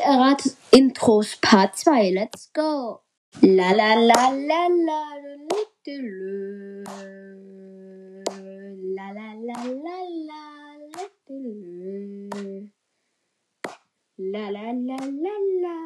erratet Intros Part 2. Let's go. La la la la la la lu. La la la la la. La la la la la